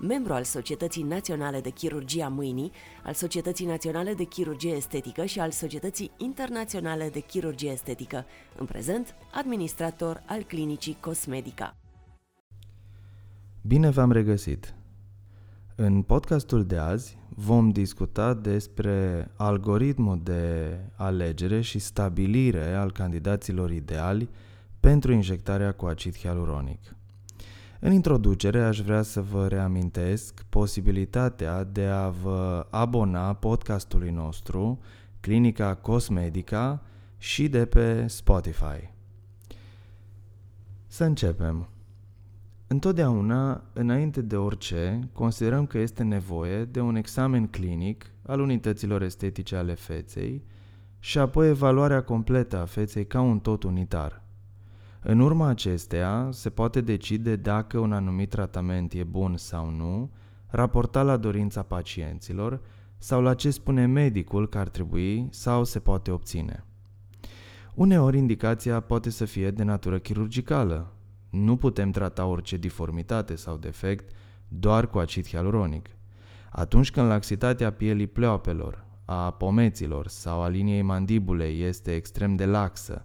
membru al Societății Naționale de Chirurgie a Mâinii, al Societății Naționale de Chirurgie Estetică și al Societății Internaționale de Chirurgie Estetică, în prezent administrator al Clinicii Cosmedica. Bine v-am regăsit! În podcastul de azi vom discuta despre algoritmul de alegere și stabilire al candidaților ideali pentru injectarea cu acid hialuronic. În introducere aș vrea să vă reamintesc posibilitatea de a vă abona podcastului nostru, Clinica Cosmedica și de pe Spotify. Să începem. Întotdeauna, înainte de orice, considerăm că este nevoie de un examen clinic al unităților estetice ale feței și apoi evaluarea completă a feței ca un tot unitar – în urma acesteia se poate decide dacă un anumit tratament e bun sau nu, raportat la dorința pacienților sau la ce spune medicul că ar trebui sau se poate obține. Uneori indicația poate să fie de natură chirurgicală. Nu putem trata orice diformitate sau defect doar cu acid hialuronic. Atunci când laxitatea pielii pleoapelor, a pomeților sau a liniei mandibulei este extrem de laxă,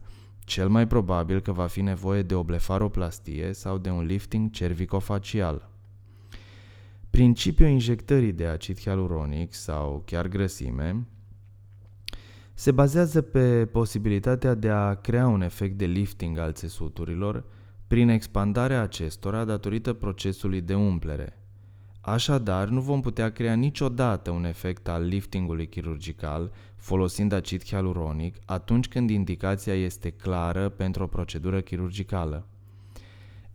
cel mai probabil că va fi nevoie de o blefaroplastie sau de un lifting cervicofacial. Principiul injectării de acid hialuronic sau chiar grăsime se bazează pe posibilitatea de a crea un efect de lifting al țesuturilor prin expandarea acestora datorită procesului de umplere. Așadar, nu vom putea crea niciodată un efect al liftingului chirurgical folosind acid hialuronic atunci când indicația este clară pentru o procedură chirurgicală.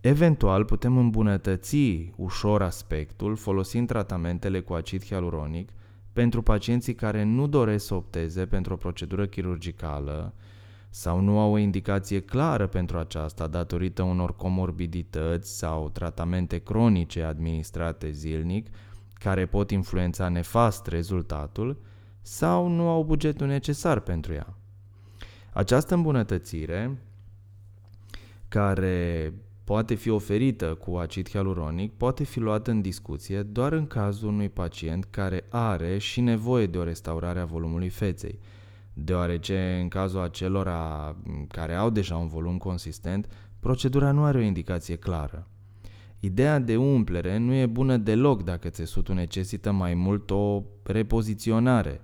Eventual putem îmbunătăți ușor aspectul folosind tratamentele cu acid hialuronic pentru pacienții care nu doresc să opteze pentru o procedură chirurgicală sau nu au o indicație clară pentru aceasta datorită unor comorbidități sau tratamente cronice administrate zilnic care pot influența nefast rezultatul sau nu au bugetul necesar pentru ea. Această îmbunătățire, care poate fi oferită cu acid hialuronic, poate fi luată în discuție doar în cazul unui pacient care are și nevoie de o restaurare a volumului feței, deoarece în cazul acelora care au deja un volum consistent, procedura nu are o indicație clară. Ideea de umplere nu e bună deloc dacă țesutul necesită mai mult o repoziționare.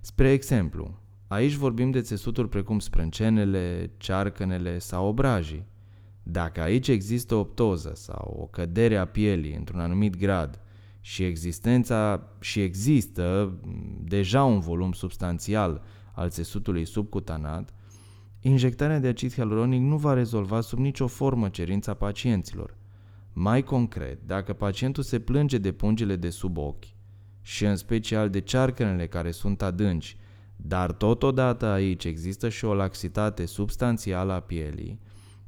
Spre exemplu, aici vorbim de țesuturi precum sprâncenele, cearcănele sau obrajii. Dacă aici există o ptoză sau o cădere a pielii într-un anumit grad și existența și există deja un volum substanțial al țesutului subcutanat, injectarea de acid hialuronic nu va rezolva sub nicio formă cerința pacienților. Mai concret, dacă pacientul se plânge de pungile de sub ochi și în special de cearcănele care sunt adânci, dar totodată aici există și o laxitate substanțială a pielii,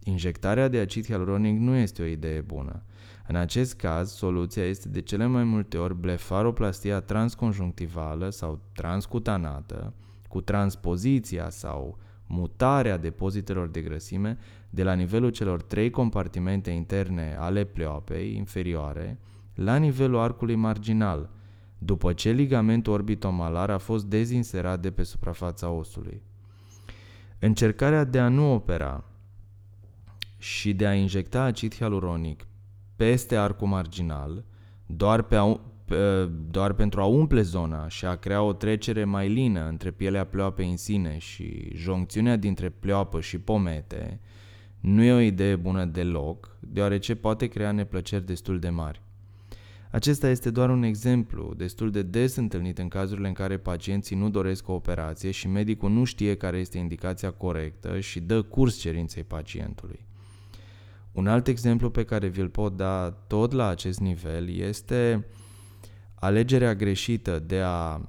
injectarea de acid hialuronic nu este o idee bună. În acest caz, soluția este de cele mai multe ori blefaroplastia transconjunctivală sau transcutanată, cu transpoziția sau mutarea depozitelor de grăsime de la nivelul celor trei compartimente interne ale pleoapei inferioare la nivelul arcului marginal, după ce ligamentul orbitomalar a fost dezinserat de pe suprafața osului. Încercarea de a nu opera și de a injecta acid hialuronic peste arcul marginal, doar pe, doar pentru a umple zona și a crea o trecere mai lină între pielea pleoapei în sine și joncțiunea dintre pleoapă și pomete, nu e o idee bună deloc, deoarece poate crea neplăceri destul de mari. Acesta este doar un exemplu destul de des întâlnit în cazurile în care pacienții nu doresc o operație și medicul nu știe care este indicația corectă și dă curs cerinței pacientului. Un alt exemplu pe care vi-l pot da tot la acest nivel este alegerea greșită de a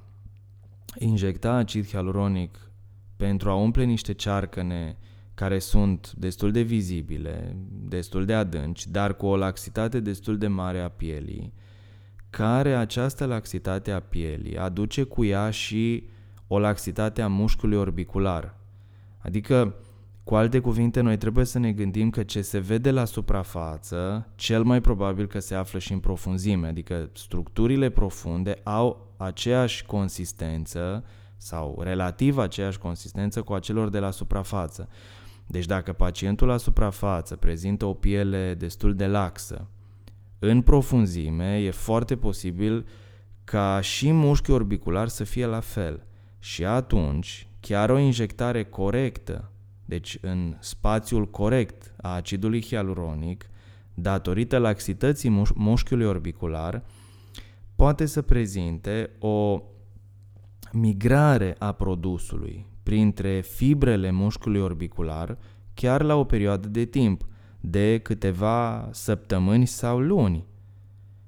injecta acid hialuronic pentru a umple niște cearcăne care sunt destul de vizibile, destul de adânci, dar cu o laxitate destul de mare a pielii, care această laxitate a pielii aduce cu ea și o laxitate a mușchiului orbicular. Adică, cu alte cuvinte, noi trebuie să ne gândim că ce se vede la suprafață, cel mai probabil că se află și în profunzime, adică structurile profunde au aceeași consistență sau relativ aceeași consistență cu acelor de la suprafață. Deci dacă pacientul la suprafață prezintă o piele destul de laxă, în profunzime e foarte posibil ca și mușchiul orbicular să fie la fel. Și atunci, chiar o injectare corectă, deci în spațiul corect a acidului hialuronic, datorită laxității mușchiului orbicular, poate să prezinte o migrare a produsului printre fibrele mușchiului orbicular chiar la o perioadă de timp, de câteva săptămâni sau luni.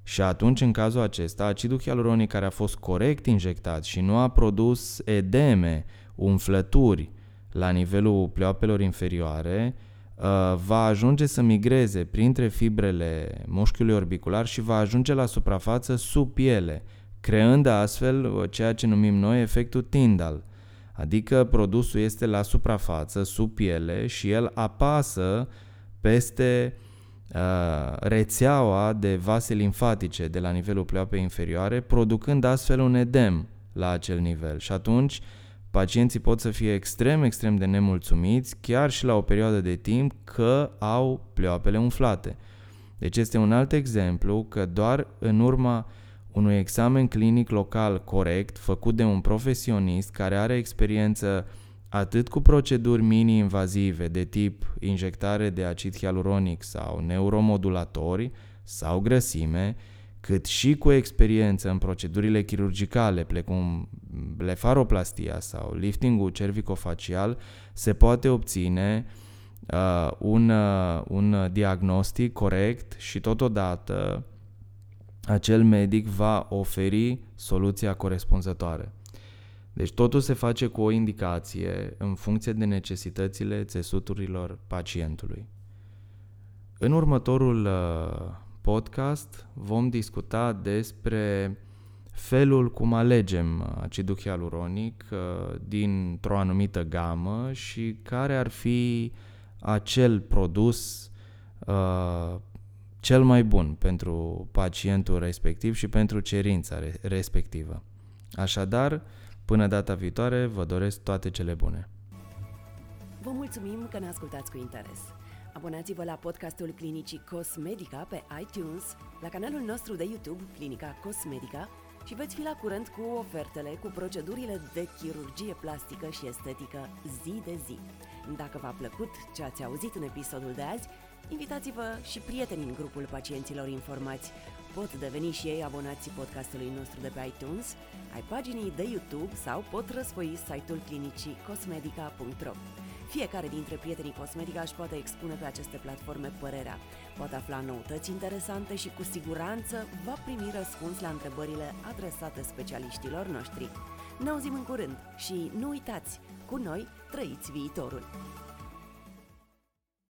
Și atunci, în cazul acesta, acidul hialuronic care a fost corect injectat și nu a produs edeme, umflături la nivelul pleoapelor inferioare, uh, va ajunge să migreze printre fibrele mușchiului orbicular și va ajunge la suprafață sub piele, creând astfel uh, ceea ce numim noi efectul Tyndall, adică produsul este la suprafață, sub piele și el apasă peste uh, rețeaua de vase limfatice de la nivelul pleoapei inferioare, producând astfel un edem la acel nivel. Și atunci pacienții pot să fie extrem, extrem de nemulțumiți, chiar și la o perioadă de timp, că au pleoapele umflate. Deci este un alt exemplu că doar în urma unui examen clinic local corect, făcut de un profesionist care are experiență atât cu proceduri mini-invazive de tip injectare de acid hialuronic sau neuromodulatori sau grăsime, cât și cu experiență în procedurile chirurgicale, precum blefaroplastia sau liftingul cervicofacial, se poate obține uh, un, uh, un diagnostic corect și totodată acel medic va oferi soluția corespunzătoare. Deci totul se face cu o indicație în funcție de necesitățile țesuturilor pacientului. În următorul uh, podcast vom discuta despre felul cum alegem acidul hialuronic uh, dintr-o anumită gamă și care ar fi acel produs uh, cel mai bun pentru pacientul respectiv și pentru cerința respectivă. Așadar, până data viitoare, vă doresc toate cele bune. Vă mulțumim că ne ascultați cu interes. Abonați-vă la podcastul Clinicii Cosmedica pe iTunes, la canalul nostru de YouTube Clinica Cosmedica și veți fi la curent cu ofertele cu procedurile de chirurgie plastică și estetică zi de zi. Dacă v-a plăcut ce ați auzit în episodul de azi, Invitați-vă și prieteni în grupul pacienților informați. Pot deveni și ei abonații podcastului nostru de pe iTunes, ai paginii de YouTube sau pot răsfoi site-ul clinicii cosmedica.ro. Fiecare dintre prietenii Cosmedica își poate expune pe aceste platforme părerea, poate afla noutăți interesante și cu siguranță va primi răspuns la întrebările adresate specialiștilor noștri. Ne auzim în curând și nu uitați, cu noi trăiți viitorul!